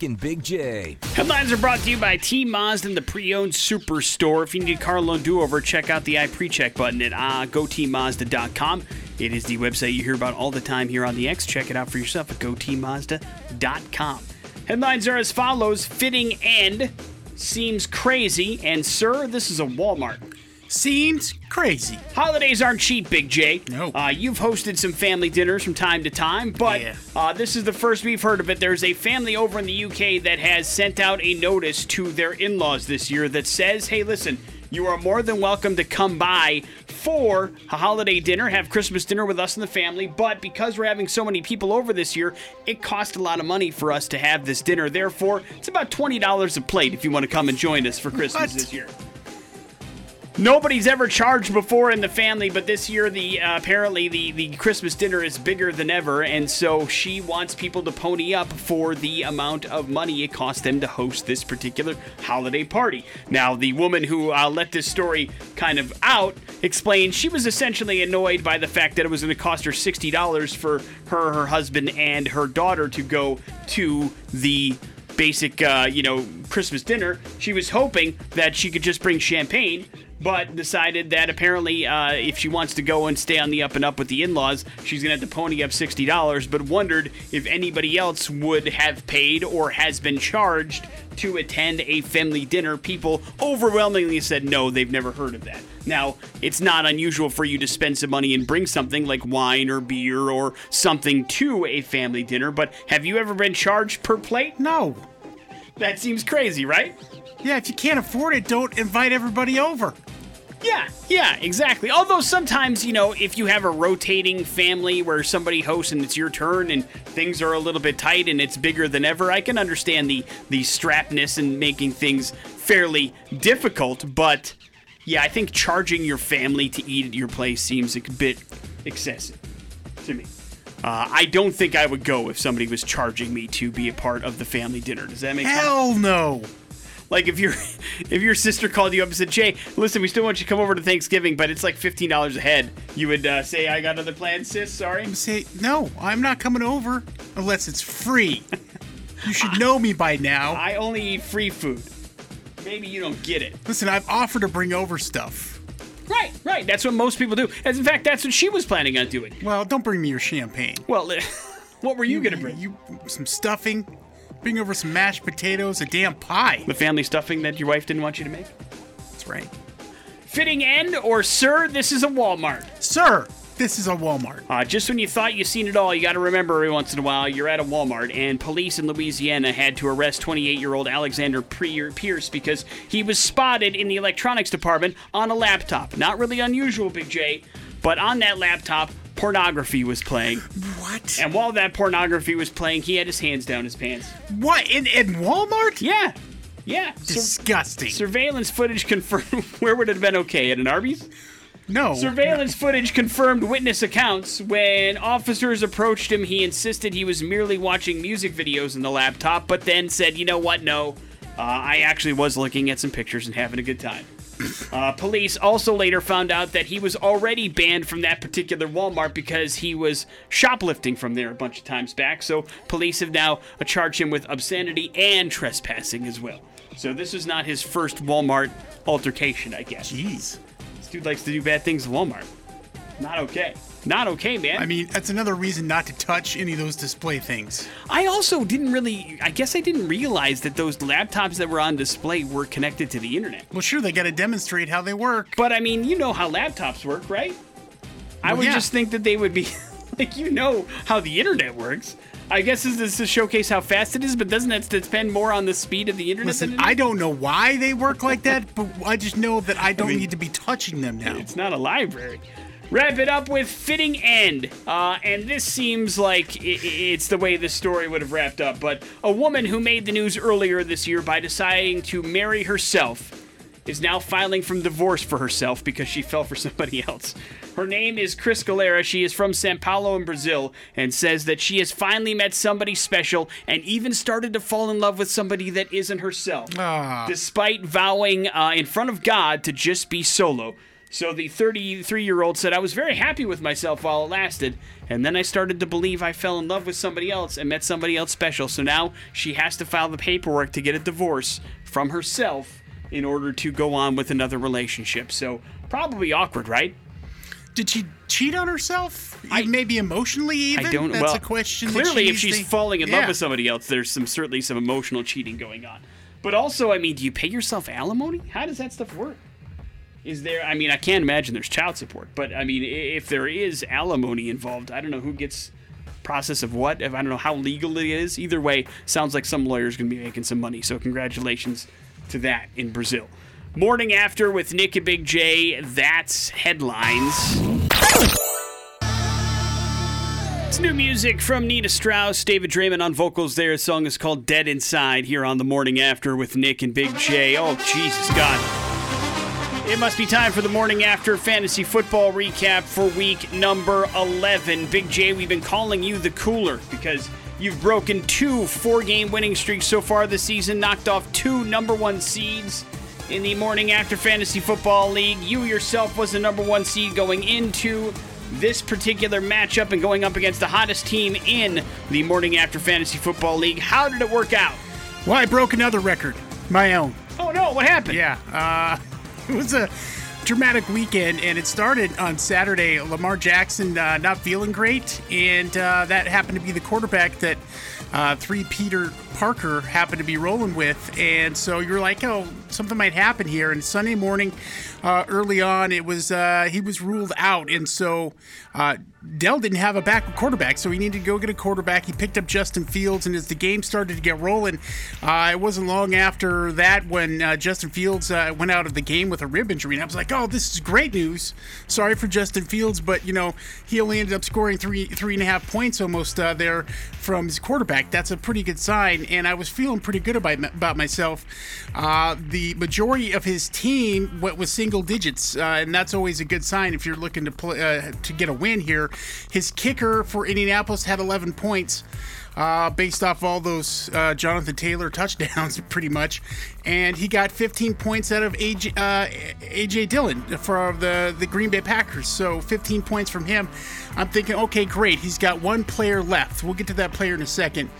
And Big J. Headlines are brought to you by T Mazda and the pre-owned superstore. If you need a car loan do-over, check out the I pre check button at uh, gotmazda.com. It is the website you hear about all the time here on the X. Check it out for yourself at gotmazda.com. Headlines are as follows: Fitting end seems crazy, and sir, this is a Walmart. Seems crazy. Holidays aren't cheap, Big J. No. Uh, you've hosted some family dinners from time to time, but Yeah. uh, this is the first we've heard of it. There's a family over in the UK that has sent out a notice to their in laws this year that says, hey, listen, you are more than welcome to come by for a holiday dinner, have Christmas dinner with us and the family. But because we're having so many people over this year, it cost a lot of money for us to have this dinner. Therefore, it's about $20 a plate if you want to come and join us for Christmas What? this year. Nobody's ever charged before in the family, but this year the uh, apparently the the Christmas dinner is bigger than ever, and so she wants people to pony up for the amount of money it costs them to host this particular holiday party. Now, the woman who uh, let this story kind of out explained she was essentially annoyed by the fact that it was going to cost her sixty dollars for her, her husband, and her daughter to go to the basic, uh, you know, Christmas dinner. She was hoping that she could just bring champagne, but decided that apparently, uh, if she wants to go and stay on the up and up with the in-laws, she's gonna have to pony up sixty dollars. But wondered if anybody else would have paid or has been charged to attend a family dinner. People overwhelmingly said no, they've never heard of that. Now, it's not unusual for you to spend some money and bring something like wine or beer or something to a family dinner, but have you ever been charged per plate? No. That seems crazy, right? Yeah, if you can't afford it, don't invite everybody over. Yeah, yeah, exactly. Although sometimes, you know, if you have a rotating family where somebody hosts and it's your turn and things are a little bit tight and it's bigger than ever, I can understand the the strapness and making things fairly difficult, but yeah, I think charging your family to eat at your place seems a bit excessive to me. Uh, I don't think I would go if somebody was charging me to be a part of the family dinner. Does that make sense? Hell no. Like if your if your sister called you up and said, "Jay, listen, we still want you to come over to Thanksgiving, but it's like fifteen dollars a head," you would uh, say, "I got other plans, sis. Sorry." I'm Say, no, I'm not coming over unless it's free. you should know me by now. I only eat free food. Maybe you don't get it. Listen, I've offered to bring over stuff. Right, right. That's what most people do. As in fact, that's what she was planning on doing. Well, don't bring me your champagne. Well, [LAUGHS] what were you gonna bring? You some stuffing. Bring over some mashed potatoes, a damn pie. The family stuffing that your wife didn't want you to make. That's right. Fitting end or sir, this is a Walmart. Sir, this is a Walmart. Uh, just when you thought you seen it all, you got to remember every once in a while you're at a Walmart, and police in Louisiana had to arrest 28 year old Alexander Pre- Pierce because he was spotted in the electronics department on a laptop. Not really unusual, Big J, but on that laptop, pornography was playing. What? And while that pornography was playing, he had his hands down his pants. What? In, in Walmart? Yeah, yeah. Sur- Disgusting. surveillance footage confirmed. [LAUGHS] Where would it have been okay? At an Arby's? no. Surveillance footage confirmed witness accounts. When officers approached him, he insisted he was merely watching music videos in the laptop, but then said, you know what, no. Uh, I actually was looking at some pictures and having a good time. Uh, police also later found out that he was already banned from that particular Walmart because he was shoplifting from there a bunch of times back. So police have now charged him with obscenity and trespassing as well. So this is not his first Walmart altercation, I guess. Jeez. This dude likes to do bad things at Walmart. Not okay. Not okay, man. I mean, that's another reason not to touch any of those display things. I also didn't really. I guess I didn't realize that those laptops that were on display were connected to the internet. Well, sure, they got to demonstrate how they work. But I mean, you know how laptops work, right? I would yeah. just think that they would be [LAUGHS] like, you know how the internet works. I guess this is to showcase how fast it is, but doesn't that depend more on the speed of the internet? Listen, than I don't know why they work like that, but I just know that I don't mean- need to be touching them now. It's not a library. Wrap it up with fitting end. Uh, and this seems like i- i- it's the way this story would have wrapped up. But a woman who made the news earlier this year by deciding to marry herself is now filing from divorce for herself because she [LAUGHS] fell for somebody else. Her name is Chris Galera. She is from Sao Paulo in Brazil and says that she has finally met somebody special and even started to fall in love with somebody that isn't herself Ah. despite vowing uh, in front of God to just be solo. So the 33 year old said, I was very happy with myself while it lasted, and then I started to believe I fell in love with somebody else and met somebody else special. So now she has to file the paperwork to get a divorce from herself in order to go on with another relationship. So probably awkward, right? Did she cheat on herself? I- Maybe emotionally, even. I don't. That's well, a question. Clearly, she if she's falling in Yeah. love with somebody else, there's some certainly some emotional cheating going on. But also, I mean, do you pay yourself alimony? How does that stuff work? Is there? I mean, I can't imagine there's child support, but I mean, if there is alimony involved, I don't know who gets process of what. If I don't know how legal it is. Either way, sounds like some lawyer's going to be making some money. So congratulations to that in Brazil. Morning after with Nick and Big J. That's headlines. It's new music from Nita Strauss, David Draiman on vocals there. The song is called Dead Inside here on the morning after with Nick and Big J. Oh, Jesus God. It must be time for the morning after fantasy football recap for week number 11. Big J, we've been calling you the cooler because you've broken two four game winning streaks so far this season, knocked off two number one seeds in the morning after fantasy football league. You yourself was the number one seed going into this particular matchup and going up against the hottest team in the morning after fantasy football league. How did it work out? Well, I broke another record, my own. Oh no, what happened? Yeah, uh, [LAUGHS] it was a dramatic weekend, and it started on Saturday. Lamar Jackson uh, not feeling great, and uh, that happened to be the quarterback that uh, three Peter Parker happened to be rolling with, and so you're like, oh, something might happen here. And Sunday morning, uh, early on, it was uh, he was ruled out, and so uh, Dell didn't have a backup quarterback, so he needed to go get a quarterback. He picked up Justin Fields, and as the game started to get rolling, uh, it wasn't long after that when uh, Justin Fields uh, went out of the game with a rib injury, and I was like, oh, this is great news. Sorry for Justin Fields, but you know he only ended up scoring three three and a half points almost there from his quarterback. That's a pretty good sign, and I was feeling pretty good about about myself. the majority of his team went with single digits, uh, and that's always a good sign if you're looking to play uh, to get a win here. His kicker for Indianapolis had 11 points. Uh, based off all those uh, Jonathan Taylor [LAUGHS] touchdowns, pretty much, and he got 15 points out of AJ, uh, AJ Dillon for the the Green Bay Packers. So 15 points from him. I'm thinking, okay, great. He's got one player left. We'll get to that player in a second.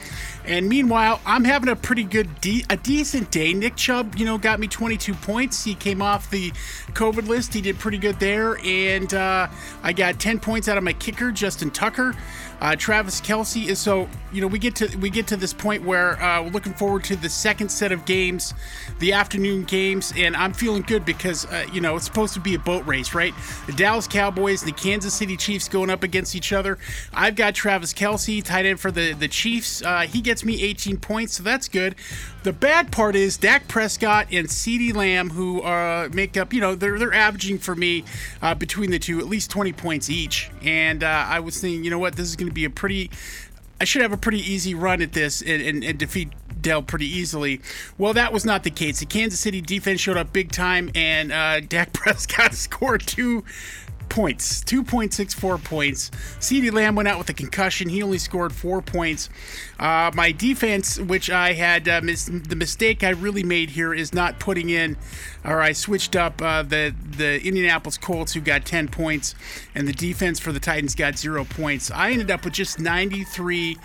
And meanwhile, I'm having a pretty good, de- a decent day. Nick Chubb, you know, got me 22 points. He came off the COVID list. He did pretty good there. And uh, I got 10 points out of my kicker, Justin Tucker. Uh, Travis Kelce is so you know we get to we get to this point where uh, we're looking forward to the second set of games, the afternoon games, and I'm feeling good because uh, you know it's supposed to be a boat race, right? The Dallas Cowboys and the Kansas City Chiefs going up against each other. I've got Travis Kelce, tight end for the the Chiefs. Uh, he gets me 18 points, so that's good. The bad part is Dak Prescott and CeeDee Lamb, who uh, make up, you know, they're they're averaging for me uh, between the two at least 20 points each. And uh, I was thinking, you know what, this is going to be a pretty, I should have a pretty easy run at this and, and, and defeat Dell pretty easily. Well, that was not the case. The Kansas City defense showed up big time, and uh, Dak [LAUGHS] Prescott scored two points, 2.64 points. CeeDee Lamb went out with a concussion. He only scored four points. Uh, my defense, which I had uh, mis- the mistake I really made here is not putting in, or I switched up uh, the the Indianapolis Colts who got 10 points, and the defense for the Titans got zero points. I ended up with just 93.74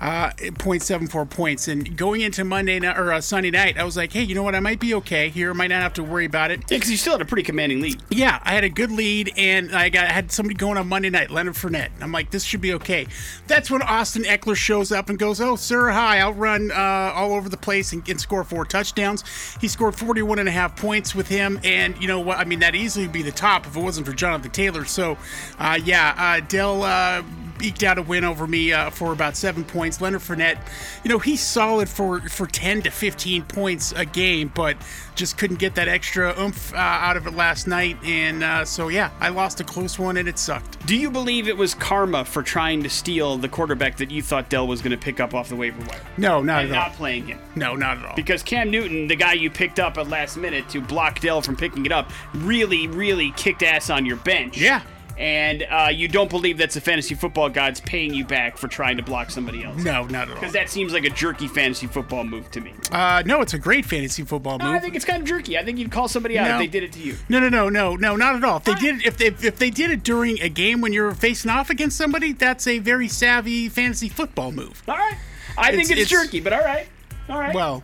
uh, points. And going into Monday night or uh, Sunday night, I was like, hey, you know what? I might be okay here. I might not have to worry about it. Yeah, because you still had a pretty commanding lead. Yeah, I had a good lead, and I got I had somebody going on Monday night, Leonard Fournette. I'm like, this should be okay. That's when Austin Ekeler shows up and goes, oh, sir, hi, I'll run uh, all over the place and, and score four touchdowns. He scored 41 and a half points with him, and you know what? I mean, that easily would be the top if it wasn't for Jonathan Taylor. So, uh, yeah, uh, Dell uh, eked out a win over me uh, for about seven points. Leonard Fournette, you know, he's solid for, for 10 to 15 points a game, but just couldn't get that extra oomph uh, out of it last night. And uh, so, yeah, I lost a close one and it sucked. Do you believe it was karma for trying to steal the quarterback that you thought Dell was going to pick up off the waiver wire? No, not and at all. not playing him. No, not at all. Because Cam Newton, the guy you picked up at last minute to block Dell from picking it up, really, really kicked ass on your bench. Yeah. And uh, you don't believe that's the fantasy football gods paying you back for trying to block somebody else. No, not at all. Because that seems like a jerky fantasy football move to me. Uh, no, it's a great fantasy football move. I think it's kind of jerky. I think you'd call somebody out No. if they did it to you. No, no, no, no, no, not at all. If they did, if they if they did it during a game when you're facing off against somebody, that's a very savvy fantasy football move. All right. I think It's- it's, it's- jerky, but all right. All right. Well,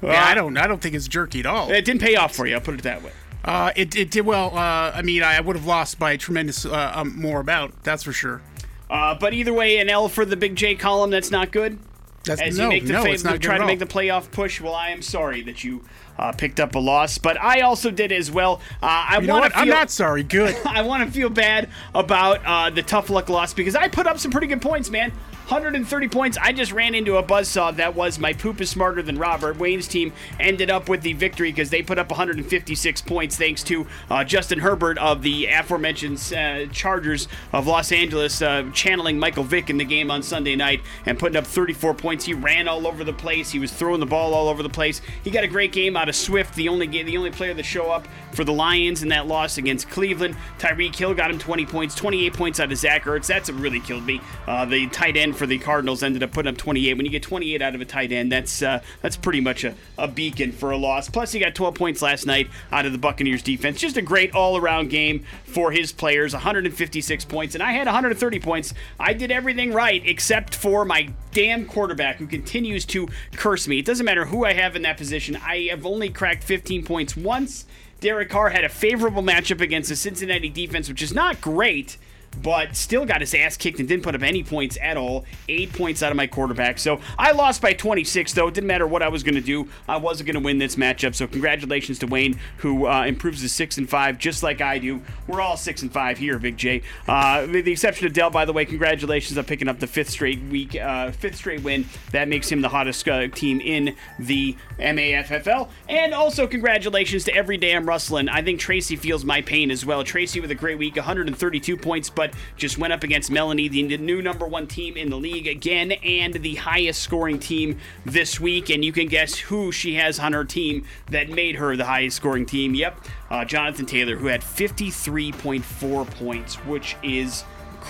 yeah, I don't, I don't think it's jerky at all. it didn't pay off for you. I'll put it that way. Uh, it, it did well. Uh, I mean, I would have lost by a tremendous uh, um, more about. That's for sure. Uh, but either way, an L for the Big J column. That's not good. That's As no, you make the no, fa- it's not good try to make the playoff push. Well, I am sorry that you uh, picked up a loss, but I also did as well. Uh, I You know want what? to feel. I'm not sorry. Good. [LAUGHS] I want to feel bad about uh, the tough luck loss because I put up some pretty good points, man. 130 points. I just ran into a buzzsaw that was my poop is smarter than Robert. Wayne's team ended up with the victory because they put up 156 points thanks to uh, Justin Herbert of the aforementioned uh, Chargers of Los Angeles uh, channeling Michael Vick in the game on Sunday night and putting up 34 points. He ran all over the place. He was throwing the ball all over the place. He got a great game out of Swift, the only game, the only player to show up for the Lions in that loss against Cleveland. Tyreek Hill got him 20 points, 28 points out of Zach Ertz. That's what really killed me. Uh, the tight end for the Cardinals ended up putting up 28. When you get 28 out of a tight end, that's uh, that's pretty much a, a beacon for a loss. Plus, he got 12 points last night out of the Buccaneers defense. Just a great all-around game for his players. 156 points, and I had 130 points. I did everything right except for my damn quarterback who continues to curse me. It doesn't matter who I have in that position. I have only cracked 15 points once. Derek Carr had a favorable matchup against the Cincinnati defense, which is not great but still got his ass kicked and didn't put up any points at all. Eight points out of my quarterback. So I lost by 26, though. It didn't matter what I was going to do. I wasn't going to win this matchup. So congratulations to Wayne, who uh, improves to six and five, just like I do. We're all six and five here, Big J. Uh, with the exception of Dell, by the way. Congratulations on picking up the fifth straight week, uh, fifth straight win. That makes him the hottest uh, team in the MAFFL. And also congratulations to Every Day I'm Rustling. I think Tracy feels my pain as well. Tracy with a great week, 132 points, but but just went up against Melanie, the new number one team in the league again, and the highest scoring team this week. And you can guess who she has on her team that made her the highest scoring team. Yep, uh, Jonathan Taylor, who had 53.4 points, which is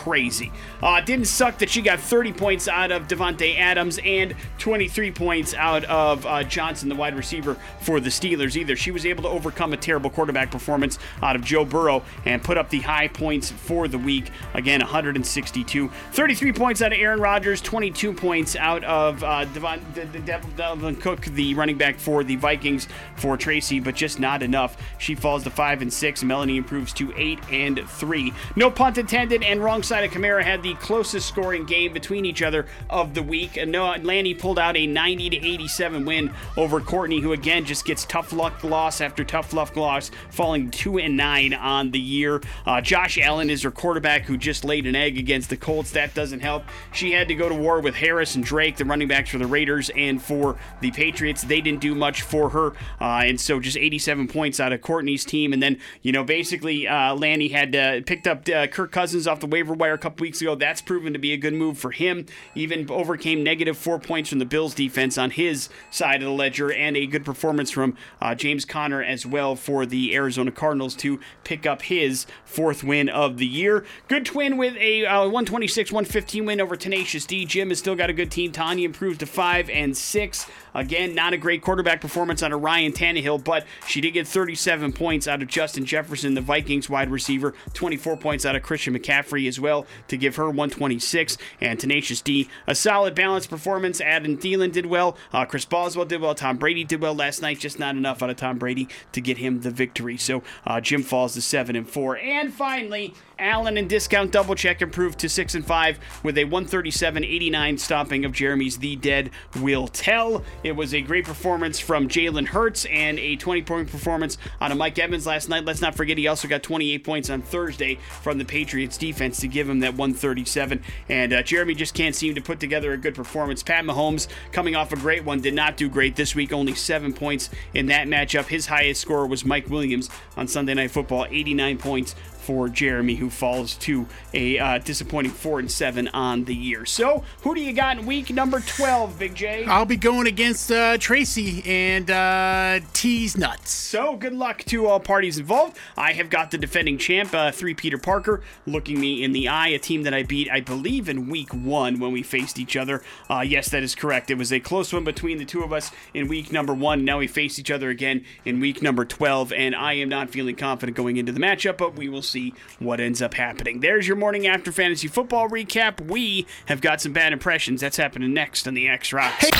crazy. Uh, didn't suck that she got 30 points out of Davante Adams and 23 points out of uh, Johnson, the wide receiver for the Steelers either. She was able to overcome a terrible quarterback performance out of Joe Burrow and put up the high points for the week. Again, 162. 33 points out of Aaron Rodgers, 22 points out of uh, Dalvin, Cook, the running back for the Vikings for Tracy, but just not enough. She falls to 5 and 6. Melanie improves to 8 and 3. No punt intended and wrong alongside of Kamara had the closest scoring game between each other of the week. And Noah Lanny pulled out a 90 to 87 win over Courtney, who again just gets tough luck loss after tough luck loss, falling two and nine on the year. Uh, Josh Allen is her quarterback, who just laid an egg against the Colts. That doesn't help. She had to go to war with Harris and Drake, the running backs for the Raiders and for the Patriots. They didn't do much for her, uh, and so just 87 points out of Courtney's team. And then you know basically uh, Lanny had uh, picked up uh, Kirk Cousins off the waiver wire a couple weeks ago. That's proven to be a good move for him. Even overcame negative four points from the Bills defense on his side of the ledger, and a good performance from uh, James Conner as well for the Arizona Cardinals to pick up his fourth win of the year. Good twin with a uh, 126 115 win over Tenacious D. Jim has still got a good team. Tanya improves to 5 and 6. Again, not a great quarterback performance out of Ryan Tannehill, but she did get 37 points out of Justin Jefferson, the Vikings wide receiver, 24 points out of Christian McCaffrey as well to give her 126. And Tenacious D, a solid balanced performance. Adam Thielen did well. Uh, Chris Boswell did well. Tom Brady did well last night. Just not enough out of Tom Brady to get him the victory. So uh, Jim falls to 7 and 4. And finally, Allen and Discount Double Check improved to 6 and 5 with a 137-89 stopping of Jeremy's The Dead Will Tell. It was a great performance from Jalen Hurts and a 20-point performance on a Mike Evans last night. Let's not forget he also got 28 points on Thursday from the Patriots defense to give him that 137. And uh, Jeremy just can't seem to put together a good performance. Pat Mahomes, coming off a great one, did not do great this week. Only seven points in that matchup. His highest score was Mike Williams on Sunday Night Football, 89 points for Jeremy, who falls to a uh, disappointing four and seven on the year. So, who do you got in week number twelve, Big J? I'll be going against uh, Tracy and uh, Tease Nuts. So, good luck to all parties involved. I have got the defending champ, uh, three Peter Parker, looking me in the eye. A team that I beat, I believe, in week one when we faced each other. Uh, yes, that is correct. It was a close one between the two of us in week number one. Now we face each other again in week number twelve, and I am not feeling confident going into the matchup, but we will see what ends up happening. There's your morning after fantasy football recap. We have got some bad impressions. That's happening next on the X Rocks. Hey.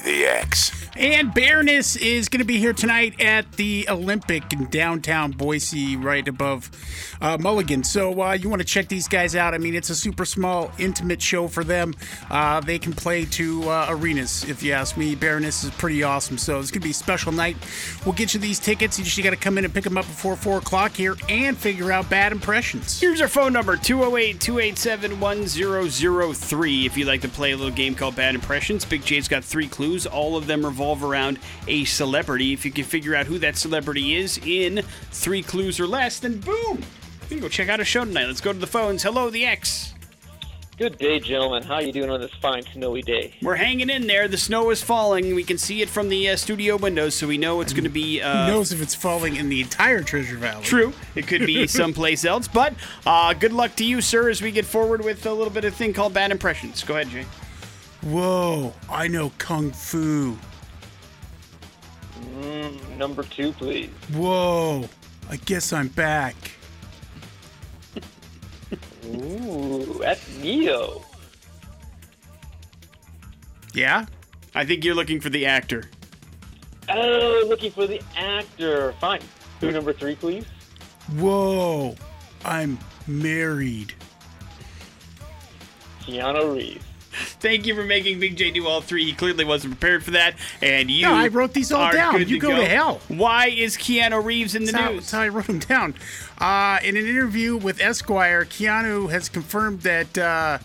the X. And Baroness is going to be here tonight at the Olympic in downtown Boise, right above uh, Mulligan. So uh, you want to check these guys out. I mean, it's a super small, intimate show for them. Uh, they can play to uh, arenas, if you ask me. Baroness is pretty awesome. So it's going to be a special night. We'll get you these tickets. You just got to come in and pick them up before 4 o'clock here and figure out bad impressions. Here's our phone number 208 287 1003. If you'd like to play a little game called Bad Impressions, Big J's got three clues. All of them revolve around a celebrity. If you can figure out who that celebrity is in three clues or less, then boom! You can go check out a show tonight. Let's go to the phones. Hello, the X. Good day, gentlemen. How you doing on this fine snowy day? We're hanging in there. The snow is falling. We can see it from the uh, studio windows, so we know it's going to be. Uh, Who knows if it's falling in the entire Treasure Valley? True. It could be [LAUGHS] someplace else. But uh, good luck to you, sir, as we get forward with a little bit of thing called bad impressions. Go ahead, Jay. Whoa, I know Kung Fu. Mm, number two, please. Whoa, I guess I'm back. Ooh, that's Neo. Yeah? I think you're looking for the actor. Oh, looking for the actor. Fine. Who number three, please? Whoa, I'm married. Keanu Reeves. Thank you for making Big J do all three. He clearly wasn't prepared for that, and you. No, I wrote these all down. You go to hell. Why is Keanu Reeves in the That's how, news? that's how I wrote them down. Uh, in an interview with Esquire, Keanu has confirmed that, uh,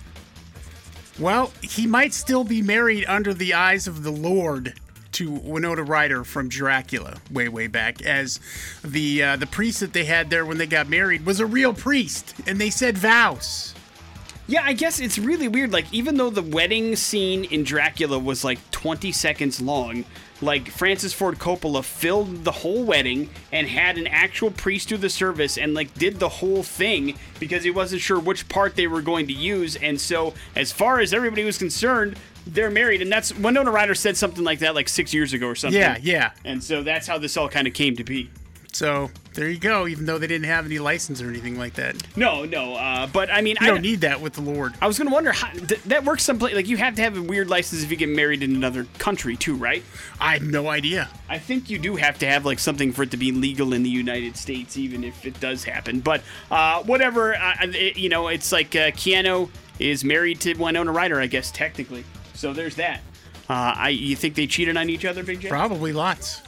well, he might still be married under the eyes of the Lord to Winona Ryder from Dracula way, way back, as the uh, the priest that they had there when they got married was a real priest, and they said vows. Yeah, I guess it's really weird. Like, even though the wedding scene in Dracula was like 20 seconds long, like Francis Ford Coppola filled the whole wedding and had an actual priest do the service and like did the whole thing because he wasn't sure which part they were going to use. And so, as far as everybody was concerned, they're married. And that's Winona Ryder said something like that like six years ago or something. Yeah, yeah. And so that's how this all kind of came to be. So there you go. Even though they didn't have any license or anything like that, No, no. Uh, but I mean, you I don't need that with the Lord. I was gonna wonder how th- that works. Someplace like you have to have a weird license if you get married in another country too, right? I have no idea. I think you do have to have like something for it to be legal in the United States, even if it does happen. But uh, whatever, uh, it, you know, it's like uh, Keanu is married to Winona Ryder, I guess technically. So there's that. Uh, I you think they cheated on each other, Big J? Probably lots.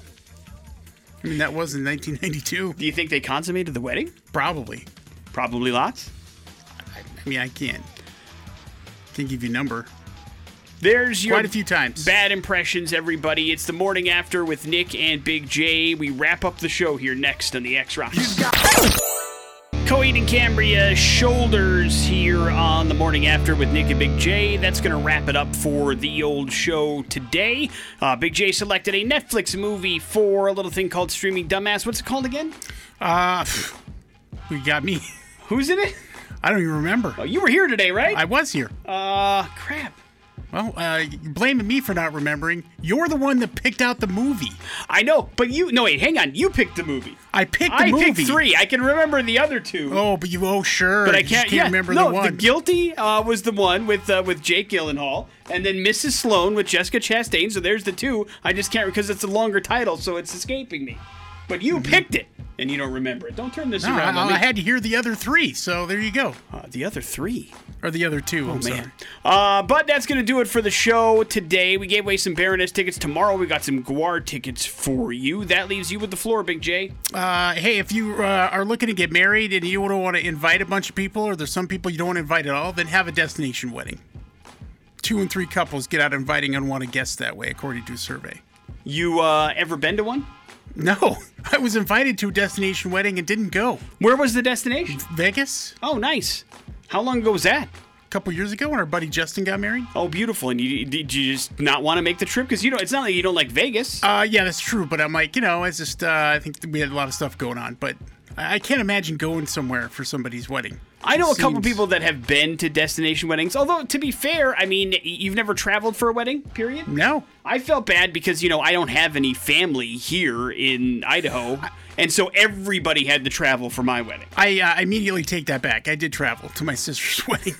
I mean, that was in 1992. Do you think they consummated the wedding? Probably. Probably lots. I mean, I can't. Can't give you a number. There's your Quite a few times. bad impressions, everybody. It's the morning after with Nick and Big J. We wrap up the show here next on the X Rocks. Coheed and Cambria shoulders here on the morning after with Nick and Big J. That's going to wrap it up for the old show today. Uh, Big J selected a Netflix movie for a little thing called Streaming Dumbass. What's it called again? Uh, [SIGHS] we got me. Who's in it? I don't even remember. Oh, you were here today, right? I was here. uh, crap. Well, uh, blaming me for not remembering. You're the one that picked out the movie. I know, but you. No, wait, hang on. You picked the movie. I picked the I movie. picked three. I can remember the other two. Oh, but you oh sure. but I just can't, yeah, remember no, the one. The Guilty uh, was the one with uh, with Jake Gyllenhaal, and then Mrs. Sloane with Jessica Chastain. So there's the two. I just can't because it's a longer title, so it's escaping me. But you picked it, and you don't remember it. Don't turn this Mm-hmm. no, I, around me. I had to hear the other three, so there you go. Uh, the other three. Or the other two. I'm Oh, sorry. man. Uh, but that's going to do it for the show today. We gave away some Baroness tickets. Tomorrow we got some GWAR tickets for you. That leaves you with the floor, Big J. Uh, hey, if you uh, are looking to get married and you don't want to invite a bunch of people, or there's some people you don't want to invite at all, then have a destination wedding. Two and three couples get out inviting unwanted guests that way, according to a survey. You uh, ever been to one? No, I was invited to a destination wedding and didn't go. Where was the destination? Vegas, Oh, nice. How long ago was that? a couple years ago, when our buddy Justin got married. Oh, beautiful. And you, did you just not want to make the trip? Because you know, it's not like you don't like Vegas. Uh, yeah, that's true. But I'm like, you know, it's just uh, I think we had a lot of stuff going on, but I can't imagine going somewhere for somebody's wedding. I know a couple Seems- people that have been to destination weddings. Although, to be fair, I mean, you've never traveled for a wedding, period? No, I felt bad because, you know, I don't have any family here in Idaho. And so everybody had to travel for my wedding. I uh, immediately take that back. I did travel to my sister's [LAUGHS] wedding,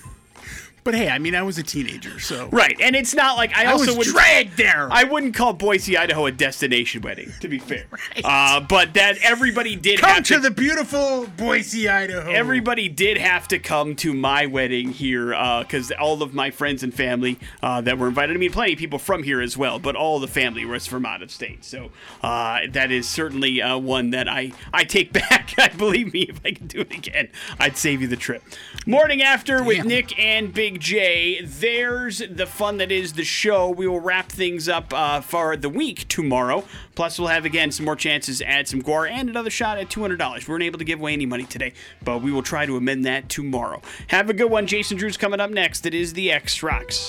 But hey, I mean, I was a teenager, so Right, and it's not like I I also was would dragged there. I wouldn't call Boise, Idaho, a destination wedding. To be fair, uh, but that everybody did Come have to the beautiful Boise, Idaho. Everybody did have to come to my wedding here because all of my friends and family uh, that were invited. I mean, plenty of people from here as well, but all the family was from out of state. So uh, that is certainly uh, one that I, I take [LAUGHS] back. I [LAUGHS] believe me, if I could do it again, I'd save you the trip. Morning after with Damn. Nick and Big J. There's the fun that is the show. We will wrap things up uh, for the week tomorrow. Plus, we'll have again some more chances at some GWAR and another shot at $200. We weren't able to give away any money today, but we will try to amend that tomorrow. Have a good one. Jason Drew's coming up next. It is the X Rocks.